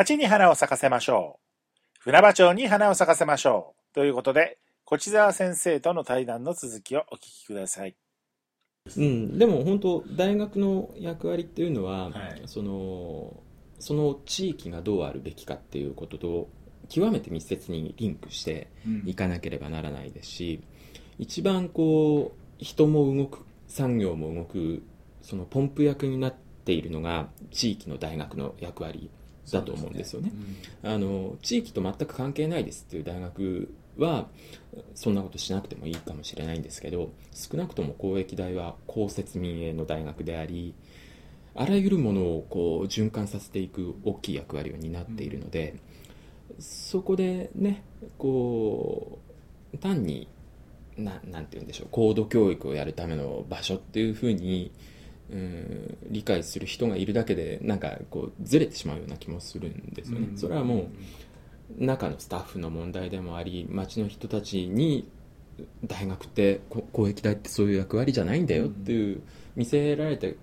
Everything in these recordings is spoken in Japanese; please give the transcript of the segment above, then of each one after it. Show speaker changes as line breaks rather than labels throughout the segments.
街に花を咲かせましょう。船場町に花を咲かせましょう。ということで、小地沢先生との対談の続きをお聞きください。
うん、でも本当大学の役割っていうのは、
はい
そのその地域がどうあるべきかっていうことと極めて密接にリンクして
うん
いかなければならないですし一番こう人も動く産業も動くそのポンプ役になっているのが地域の大学の役割だと思うんですよね。あの地域と全く関係ないですっていう大学はそんなことしなくてもいいかもしれないんですけど少なくとも公益大は公設民営の大学でありあらゆるものをこう循環させていく大きい役割を担っているので、そこでねこう単にななんて言うんでしょう高度教育をやるための場所っていうふうにうん理解する人がいるだけでなんかこうずれてしまうような気もするんですよね、それはもう中のスタッフの問題でもあり町の人たちに大学ってこ公益大ってそういう役割じゃないんだよっていう見せられて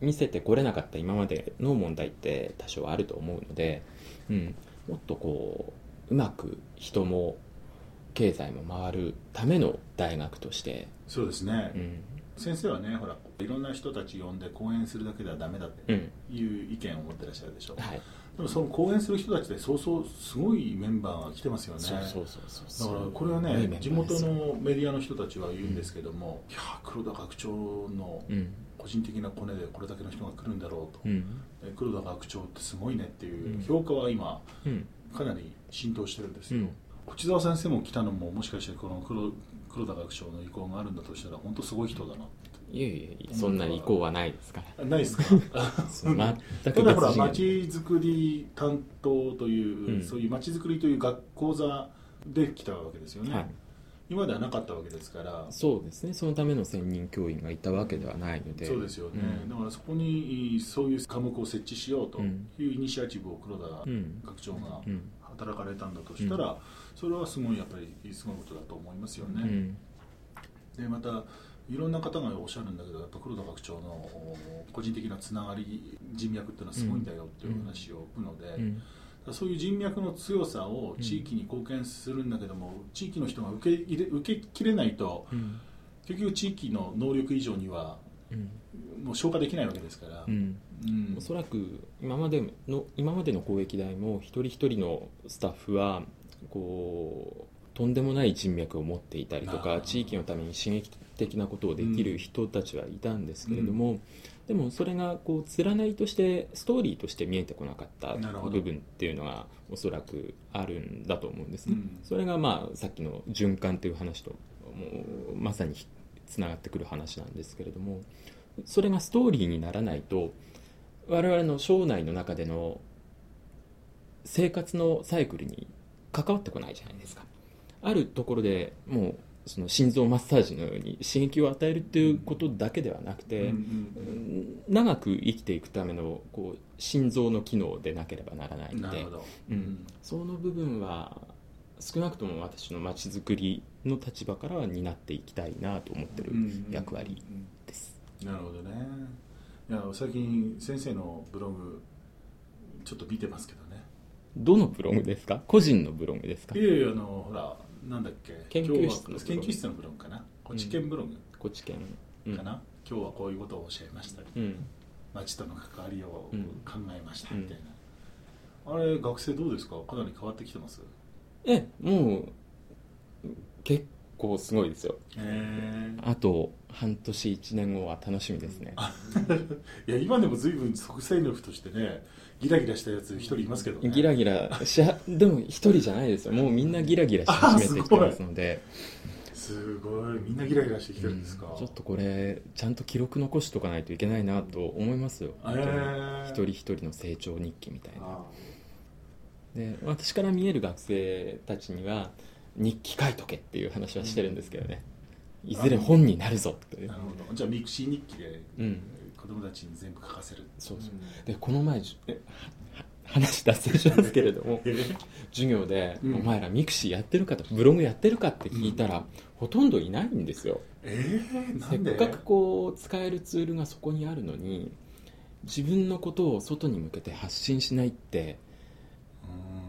見せてこれなかった今までの問題って多少あると思うので、うん、もっとこううまく人も経済も回るための大学として、
そうですね、
うん
先生はねほらいろんな人たち呼んで講演するだけではダメだって
うん。
いう意見を持ってらっしゃるでしょ、
はい、
でもその講演する人たちでそうそうすごいメンバーが来てますよね。だからこれはね地元のメディアの人たちは言うんですけども、いや黒田学長の
うん。
個人的なコネでこれだけの人が来るんだろうと、
うん。
で黒田学長ってすごいねっていう
うん。
評価は今
うん。
かなり浸透してるんですよ、
うん。
内澤先生も来たのももしかしてこの黒黒田学長の意向があるんだとしたら本当すごい人だない
やいそんなに意向はないですか
ないですか？
全
た
く
だほら
別次元
町づくり担当という、
うん。
そういう町づくりという学講座で来たわけですよね、
はい。
今まではなかったわけですから。
そうですね。そのための専任教員がいたわけではないので。
そうですよね、
うん。
だからそこにそういう科目を設置しようというイニシアチブを黒田
うん。
学長が
うん
働かれたんだとしたら、それはすごいやっぱりすごいことだと思いますよね、
うん。
でまたいろんな方がおっしゃるんだけどやっぱ黒田学長のお個人的なつながり人脈っていうのはすごいんだよっていう話を聞くので、
うん。
そういう人脈の強さを地域に貢献するんだけども、地域の人が受け入れ受けきれないと
うん。
結局地域の能力以上には
うん。
もう消化できないわけですから、
うん
うん。
おそらく今までの今までの公益大も一人一人のスタッフはこうとんでもない人脈を持っていたりとか地域のために刺激的なことをできる人たちはいたんですけれども、でもそれがこう連なりとしてストーリーとして見えてこなかった部分っていうのがおそらくあるんだと思うんですね、
うん。
それがまあさっきの循環という話ともうまさにつながってくる話なんですけれどもそれがストーリーにならないと我々の省内の中での生活のサイクルに関わってこないじゃないですか。あるところでもうその心臓マッサージのように刺激を与えるっていうことだけではなくて、長く生きていくためのこう心臓の機能でなければならないので
うん。
その部分は少なくとも私の街づくりの立場からは担っていきたいなと思ってる役割です、
なるほどねいや最近先生のブログちょっと見てますけどね。
どのブログですか？個人のブログですか？
いやいやあのほらなんだっけ？
研究室の
研究室のブログかな？こっち研ブログ。
高知県うん。
かな、今日はこういうことをおっしゃいましたり、
うん。
町との関わりを
うん
考えましたみたいな、あれ学生どうですか？かなり変わってきてます？
えもう結構すごいですよ。
へ
あと半年1年後は楽しみですね。
え いや今でも随分即戦力としてねギラギラしたやつ一人いますけどね。
ギラギラしは でも一人じゃないですよ。もうみんなギラギラし始めてきてますので。す
ごい。みんなギラギラしてきてるんですか、
うん。ちょっとこれちゃんと記録残しとかないといけないなと思いますよ、一人一人の成長日記みたいな。
あ
で私から見える学生たちには日記書いとけっていう話はしてるんですけどね、いずれ本になるぞって
あなるほど。じゃあ mixi 日記で
うん。
子供たちに全部書かせる。
そうそう。でこの前話脱線しますけれども
え？
授業で、
うん。
お前ら mixi やってるかとブログやってるかって聞いたら、ほとんどいないんですよ。
えー、
せっかくこう使えるツールがそこにあるのに自分のことを外に向けて発信しないって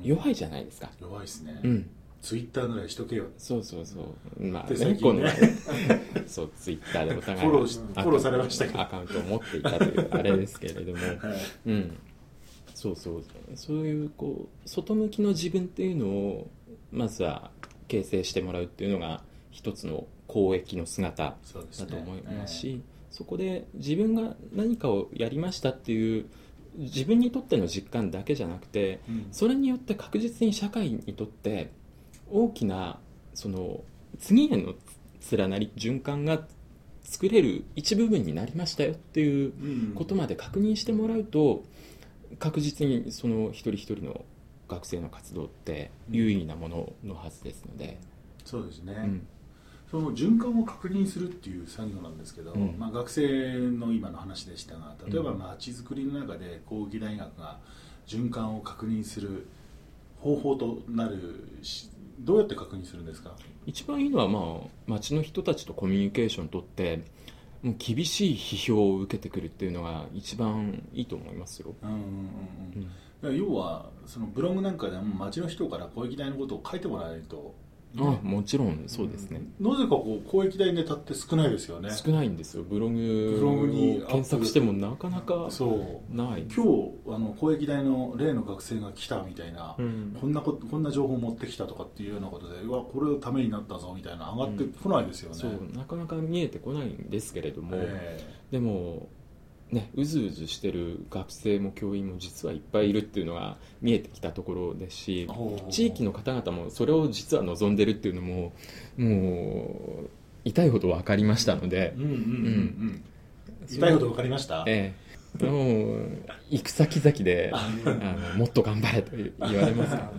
弱いじゃないですか、
弱いですね、
うん、
ツイッターぐらいしとけよ。
そうそうそう。まあ
で
ね
ね。
今度はね そうツイッターでお互い。
フォローフォローされましたけど。
アカウントを持っていたというあれですけれども。
はい。
うん。そうそう。そういうこう外向きの自分っていうのをまずは形成してもらうっていうのが一つの公益の姿だと思いますし、そこで自分が何かをやりましたっていう自分にとっての実感だけじゃなくて
うん。
それによって確実に社会にとって大きなその次への連なり循環が作れる一部分になりましたよっていう
うん。
ことまで確認してもらうと確実にその一人一人の学生の活動って有意義なもののはずですので、
そうですね、
うん。
その循環を確認するっていう作業なんですけど、
うん。
まあ、学生の今の話でしたが例えば
うん。
まちづくりの中で工技大学が循環を確認する方法となるしどうやって確認するんですか？
一番いいのは、まあ、町の人たちとコミュニケーションをとってもう厳しい批評を受けてくるっていうのが一番いいと思いますよ、
うんうんうん
う
うん。要はそのブログなんかでも町の人から公益大のことを書いてもらえないと、
あもちろんそうですね、
なぜかこう公益大ネタって少ないですよね。
少ないんですよ。ブログを検索してもなかなか
そう
ない。
今日あの公益大の例の学生が来たみたいな、
うん。
こんなことこんな情報持ってきたとかっていうようなことでうわこれためになったぞみたいな上がってこないですよね、
そうなかなか見えてこないんですけれども、
え
でもねうずうずしてる学生も教員も実はいっぱいいるっていうのが見えてきたところですし地域の方々もそれを実は望んでるっていうのももう痛いほど分かりましたので
痛いほど分かりました？
ええ。もう行く先々であのもっと頑張れと言われますよ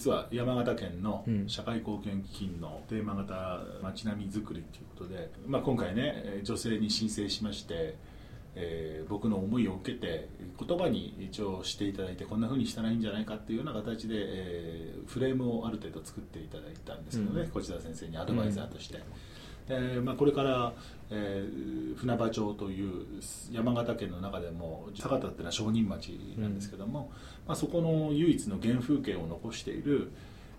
実は山形県の
うん。
社会貢献基金のテーマ型街並みづくりということで、まあ、今回ねえー女性に申請しまして、えー僕の思いを受けて言葉に一応していただいてこんな風にしたらいいんじゃないかっていうような形で、えーフレームをある程度作っていただいたんですけどね、
うん。
小田先生にアドバイザーとして。えーまあ、これから、えー船場町という山形県の中でも酒田っていうのは商人町なんですけども、まあ、そこの唯一の原風景を残している、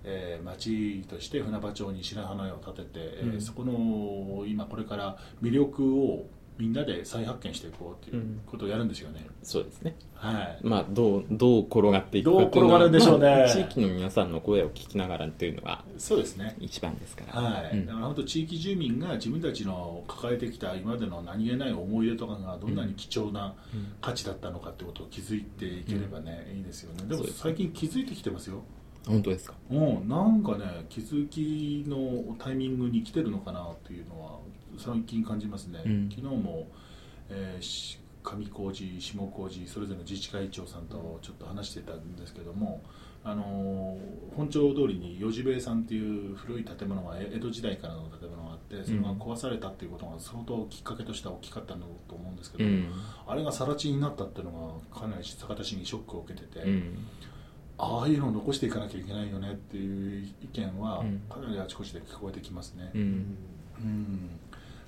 えー町として船場町に白羽の矢を立てて、えー
うん。
そこの今これから魅力をみんなで再発見していこうということをやるんですよね。
そうですね。
はい。
まあ、どうどう転がっていくかっていうのは
どう転がるんでしょうね。
まあ地域の皆さんの声を聞きながらっていうのが
そうですね。
一番ですから、
はい、
うん。
だから本当地域住民が自分たちの抱えてきた今までの何気ない思い出とかがどんなに貴重な
うん。
価値だったのかってことを気づいていければね、いいですよね。でも最近気づいてきてますよ。
本当ですか？
うん。なんかね気づきのタイミングに来てるのかなっていうのは最近感じますね、
うん。
昨日も、えーし上高地下高地それぞれの自治会長さんとちょっと話してたんですけども、あのー本町通りに四次兵衛さんっていう古い建物がえ江戸時代からの建物があってそれが壊されたっていうことが相当きっかけとしては大きかったんだと思うんですけど、
うん。
あれが更地になったっていうのがかなり酒田市にショックを受けてて、
うん。
ああいうのを残していかなきゃいけないよねっていう意見は
うん。
かなりあちこちで聞こえてきますね。
うん。
うん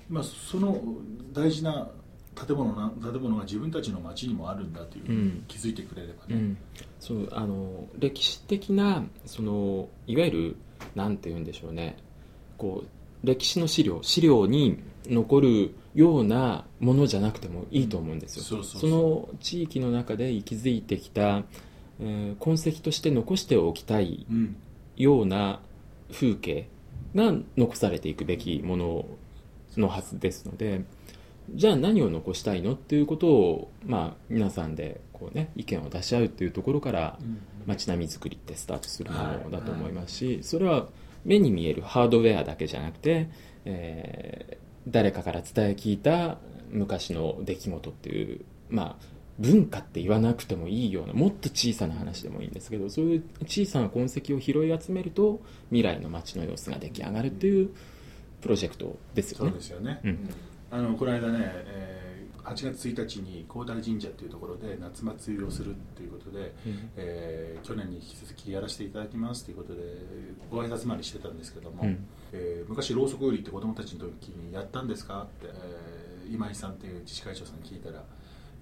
まあ、その大事な建物な建物が自分たちの町にもあるんだという、
うん。
気づいてくれればね。
うん、そうあの歴史的なそのいわゆるなんて言うんでしょうね。こう歴史の資料資料に残るようなものじゃなくてもいいと思うんですよ、
そ
の地域の中で息づいてきた、えー痕跡として残しておきたい
うん。
ような風景が残されていくべきもののはずですのでじゃあ何を残したいのっていうことを、まあ、皆さんでこう、ね、意見を出し合うっていうところから街並み作りってスタートするものだと思いますしそれは目に見えるハードウェアだけじゃなくて、えー誰かから伝え聞いた昔の出来事っていう、まあ、文化って言わなくてもいいようなもっと小さな話でもいいんですけどそういう小さな痕跡を拾い集めると未来の街の様子が出来上がるっていうプロジェクトですよ
そう
ね。
ですよね、
うん。
あのこの間ね、えー8月1日に高台神社っていうところで夏祭りをするっていうことで、
うん。
えー去年に引き続きやらせていただきますということでご挨拶回りしてたんですけども、
うん。
えー昔ろうそく売りって子供たちの時にやったんですかって、えー今井さんっていう自治会長さんに聞いたらい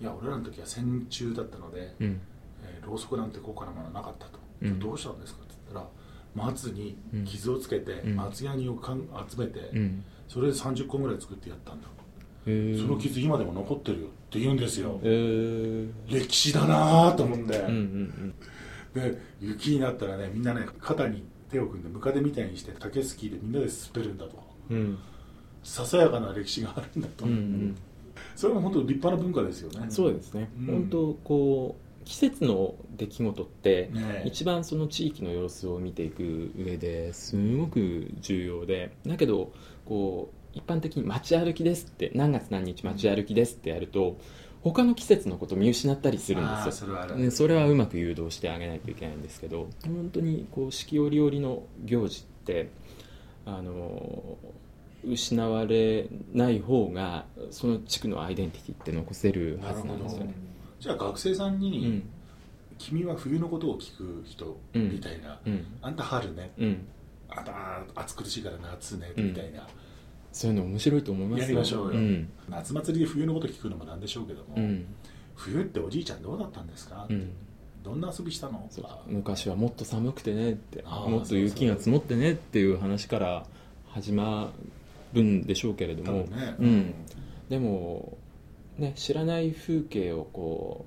いや俺らの時は戦中だったので、
うん。
えーろうそくなんて高価なものはなかったと、
うん。
どうしたんですかって言ったら松に傷をつけて、
うん。
松ヤニをかん集めて、
うん。
それで30個ぐらい作ってやったんだ、その傷今でも残ってるよ。って言うんですよ、
えー。
歴史だなぁと思って、で雪になったらねみんなね肩に手を組んでムカデみたいにして竹スキーでみんなで滑るんだと。
うん。うん
ささやかな歴史があるんだと、
う。んうん。
それも本当立派な文化ですよね。
そうですね、
うん。
本当こう季節の出来事って、
ね
一番その地域の様子を見ていく上ですごく重要で。だけどこう一般的に街歩きですって何月何日街歩きですってやると他の季節のことを見失ったりするんですよ。
それ
それはうまく誘導してあげないといけないんですけど本当にこう四季折々の行事ってあの失われない方がその地区のアイデンティティって残せるはずなんですよね。
じゃあ学生さんに、
うん。
君は冬のことを聞く人
うん。
みたいな、
うん。
あんた春ね。
うん、
あんた暑苦しいから夏ね。
うん。
みたいな、
そういうの面白いと思いますよ。
やりましょうよ。
ん。
夏祭りで冬のこと聞くのもなんでしょうけども、
うん。
冬っておじいちゃんどうだったんですか、
うん。
どんな遊びしたの？
昔はもっと寒くてねってもっと雪が積もってねっていう話から始まるんでしょうけれども、
ね。
うん、でも、ね、知らない風景をこ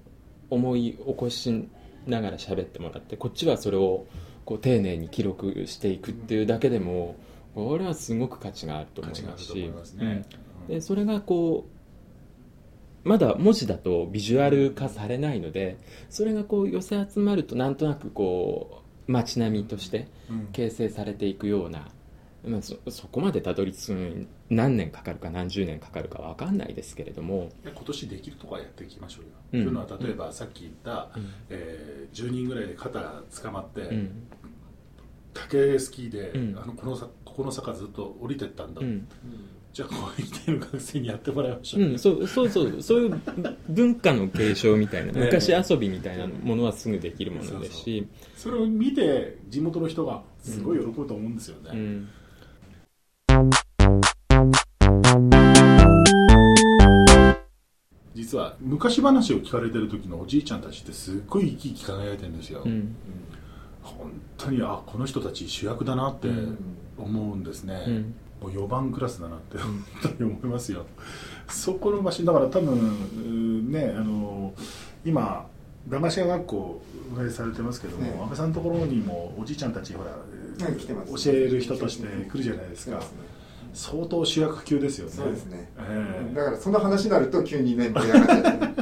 う思い起こしながら喋ってもらってこっちはそれをこう丁寧に記録していくっていうだけでもこれはすごく価値があると思いますしでそれがこうまだ文字だとビジュアル化されないのでそれがこう寄せ集まるとなんとなくこう街並みとして
うん。
形成されていくような、まあ、そそこまでたどり着くのに何年かかるか何十年かかるか分かんないですけれども、
今年できるとかやっていきましょうよ、
うん。
というのは例えばさっき言った、えー10人ぐらいで肩が捕まって、
うん。
竹スキーで、
うん。
あのこのさここの坂ずっと降りてったんだ、
うん。
じゃあこう生きてる学生にやってもらいましょう、
うん、そうそうそうそういう文化の継承みたいな
ね。
昔遊びみたいなものはすぐできるものですし、
それを見て地元の人がすごい喜ぶと思うんですよね、
うん
実は昔話を聞かれてる時のおじいちゃんたちってすっごい生き生き輝いてるんですよ、
うん。
本当にあこの人たち主役だなって
うん。
思うんですね、
うん。
もう4番クラスだなって本当に思いますよ。そこの場所だから多分ねあの今駄菓子屋学校運営されてますけども、
ね。
安倍さんのところにもおじいちゃんたちほら、
はい来てます。
教える人として来るじゃないですか、相当主役級ですよね。
そうですね。
ええ。
だからその話になると急にね盛り上がっちゃって、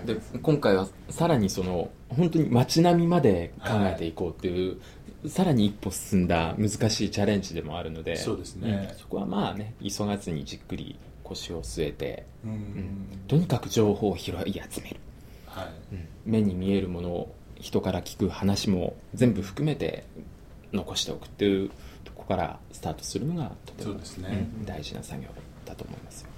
うん。
で今回はさらにその本当に街並みまで考えていこうっていう、さらに一歩進んだ難しいチャレンジでもあるので
そうですね。
うん。そこはまあね急がずにじっくり腰を据えて、
うん。
うん。とにかく情報を拾い集める、
はい。
うん。目に見えるものを人から聞く話も全部含めて残しておくっていうところからスタートするのがとても
ね。
うん大事な作業だと思います。よ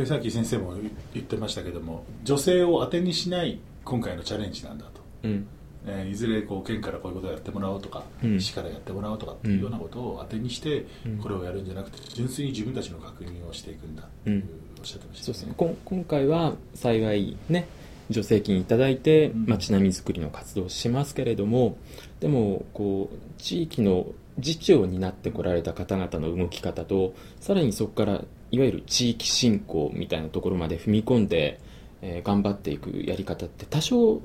でさっき先生も言ってましたけども女性を当てにしない今回のチャレンジなんだと、
うん。
えーいずれこう県からこういうことをやってもらおうとか、
うん。
市からやってもらおうとかっていうようなことを当てにして、
うん。
これをやるんじゃなくて純粋に自分たちの確認をしていくんだっていう、おっしゃってました
そうですね。こん今回は幸いね助成金いただいて
うん。
街並みづくりの活動をしますけれども、でもこう地域の自治を担ってこられた方々の動き方とさらにそこからいわゆる地域振興みたいなところまで踏み込んで、えー頑張っていくやり方って多少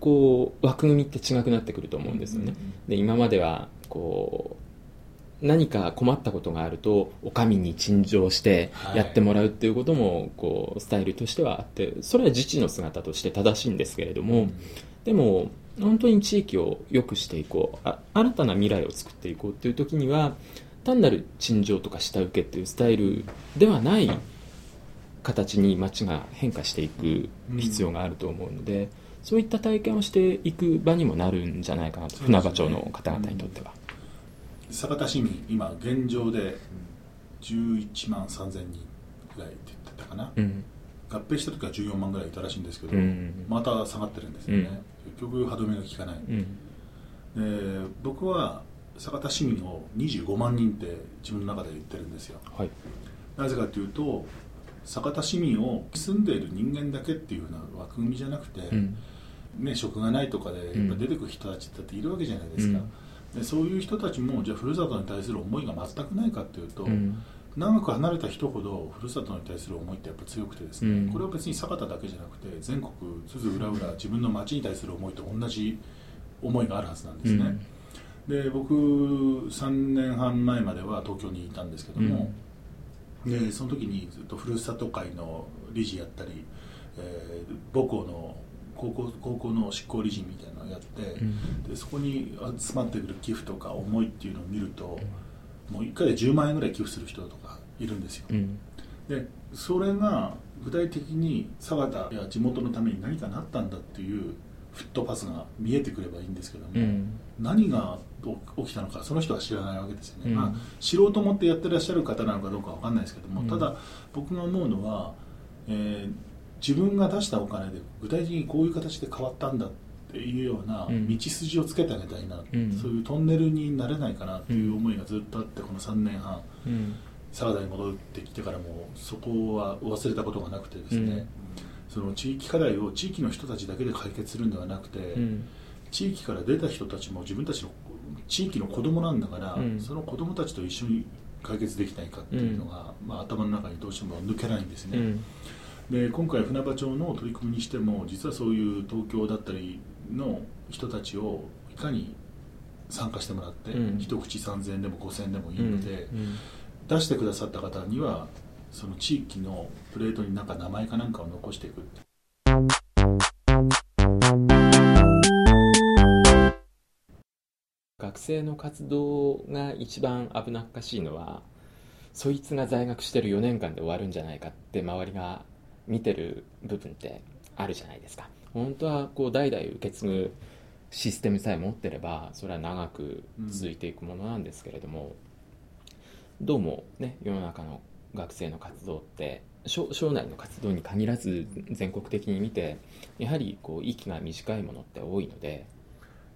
こう枠組みって違くなってくると思うんですよね。で今まではこう何か困ったことがあるとお上に陳情して
はい。
やってもらうっていうこともこうスタイルとしてはあってそれは自治の姿として正しいんですけれどもでも本当に地域を良くしていこうあ新たな未来を作っていこうっていう時には単なる陳情とか下請けっていうスタイルではない形に街が変化していく必要があると思うので、そういった体験をしていく場にもなるんじゃないかなと、
ね
船場町の方々にとっては。
酒田市民今現状で11万3000人ぐらいって言ってたかな、
うん
合併した時は14万ぐらいいたらしいんですけど、
うん。
また下がってるんですよね、
うん。
結局歯止めが効かない、
うん。
で僕は酒田市民を25万人って自分の中で言ってるんですよ。
はい。
なぜかというと酒田市民を住んでいる人間だけっていうような枠組みじゃなくて、
うん。
ね、職がないとかでやっぱ出てくる人たちだっているわけじゃないですか、でそういう人たちもじゃあふるさとに対する思いが全くないかっていうと、
うん
長く離れた人ほどふるさとに対する思いってやっぱ強くてですね、
うん。
これは別に酒田だけじゃなくて全国津々浦々自分の町に対する思いと同じ思いがあるはずなんですね、で僕3年半前までは東京にいたんですけども、でその時にずっとふるさと会の理事やったり、えー母校の高校高校の執行理事みたいなのをやって、
うん。
でそこに集まってくる寄付とか思いっていうのを見ると、もう1回で10万円ぐらい寄付する人とかいるんですよ、
うん。
でそれが具体的に佐賀田や地元のために何かなったんだっていうフットパスが見えてくればいいんですけども、
うん。
何が起きたのかその人は知らないわけですよね、
うん。
まあ、知ろうと思ってやってらっしゃる方なのかどうかわかんないですけども、
うん。
ただ僕が思うのは、えー自分が出したお金で具体的にこういう形で変わったんだっていうような
うん。
道筋をつけてあげたいな、
うん。
そういうトンネルになれないかなっていう思いがずっとあってこの3年半
うん
佐賀田に戻ってきてからもそこは忘れたことがなくてですね、
うん。
その地域課題を地域の人たちだけで解決するんではなくて、
うん。
地域から出た人たちも自分たちの地域の子供なんだから、
うん。
その子供たちと一緒に解決できないかっていうのが、まあ、頭の中にどうしても抜けないんですね、
うん。
で今回船場町の取り組みにしても実はそういう東京だったりの人たちをいかに参加してもらって、
うん。
一口3000円でも5000円でもいいので、
うん
出してくださった方にはその地域のプレートになんか名前かなんかを残していく
学生の活動が一番危なっかしいのはそいつが在学してる4年間で終わるんじゃないかって周りが見てる部分ってあるじゃないですか。本当はこう代々受け継ぐシステムさえ持ってればそれは長く続いていくものなんですけれども、どうもね世の中の学生の活動って省省内の活動に限らず全国的に見てやはりこう息が短いものって多いので。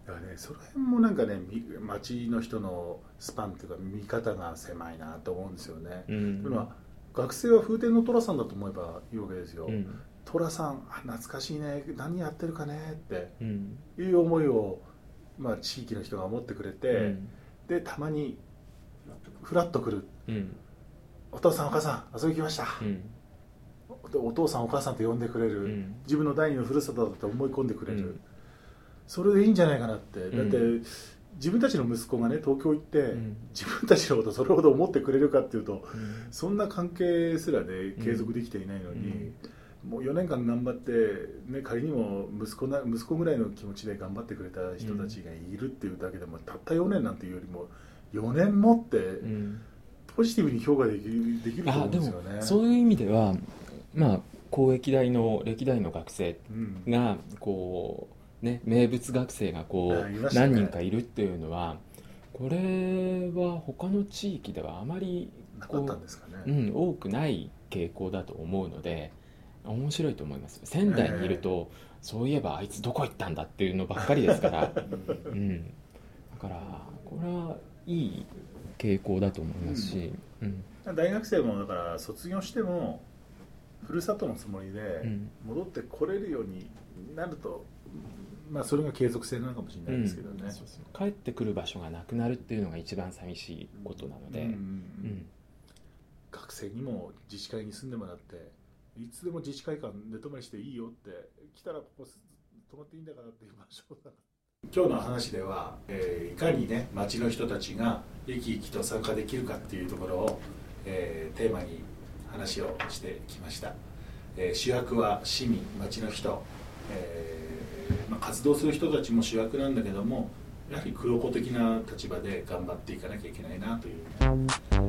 だからねその辺もなんかねみ町の人のスパンっていうか見方が狭いなと思うんですよね、
うん。
というのは学生は風天の寅さんだと思えばいいわけですよ、
うん。
寅さんあ懐かしいね。何やってるかねって。
うん。
いう思いを、まあ、地域の人が持ってくれて、
うん。
でたまにフラッと来る。
うん。
お父さんお母さん遊び来ました、お父さんお母さんと呼んでくれる、
うん。
自分の第二のふるさとだと思い込んでくれる、
うん。
それでいいんじゃないかなって。だって、
うん。
自分たちの息子がね東京行って、
ん。
自分たちのことそれほど思ってくれるかっていうと
うん。
そんな関係すらね継続できていないのに、もう4年間頑張って、ね、仮にも息子な息子ぐらいの気持ちで頑張ってくれた人たちがいるっていうだけでも、たった4年なんていうよりも4年もって
うん。
ポジティブに評価できるできると思うんですよね。
そういう意味ではまあ公益大の歴代の学生
うん。
がこうね名物学生がこ
う
何人かいるっていうのはこれは他の地域ではあまり
なかったんですか
う
ね。
ん、多くない傾向だと思うので面白いと思います。仙台にいると、そういえばあいつどこ行ったんだっていうのばっかりですから、うん、だからこれはいい傾向だと思いますし、うん。
大学生もだから卒業してもふるさとのつもりで
うん。
戻ってこれるようになると、まあそれが継続性なのかもしれないですけどね。
そうそう帰ってくる場所がなくなるっていうのが一番寂しいことなので、
うん
うん
学生にも自治会に住んでもらっていつでも自治会館寝泊まりしていいよって来たらここ泊まっていいんだからっていう場所だ今日の話では、えーいかにね町の人たちが生き生きと参加できるかっていうところを、えーテーマに話をしてきました、えー主役は市民町の人、えーまあ、活動する人たちも主役なんだけどもやはり黒子的な立場で頑張っていかなきゃいけないなという。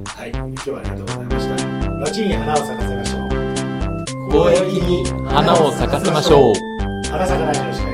はい今日はありがとうございました。町に花を咲かせましょう。
公益に花を咲かせましょう。
花咲かない女子会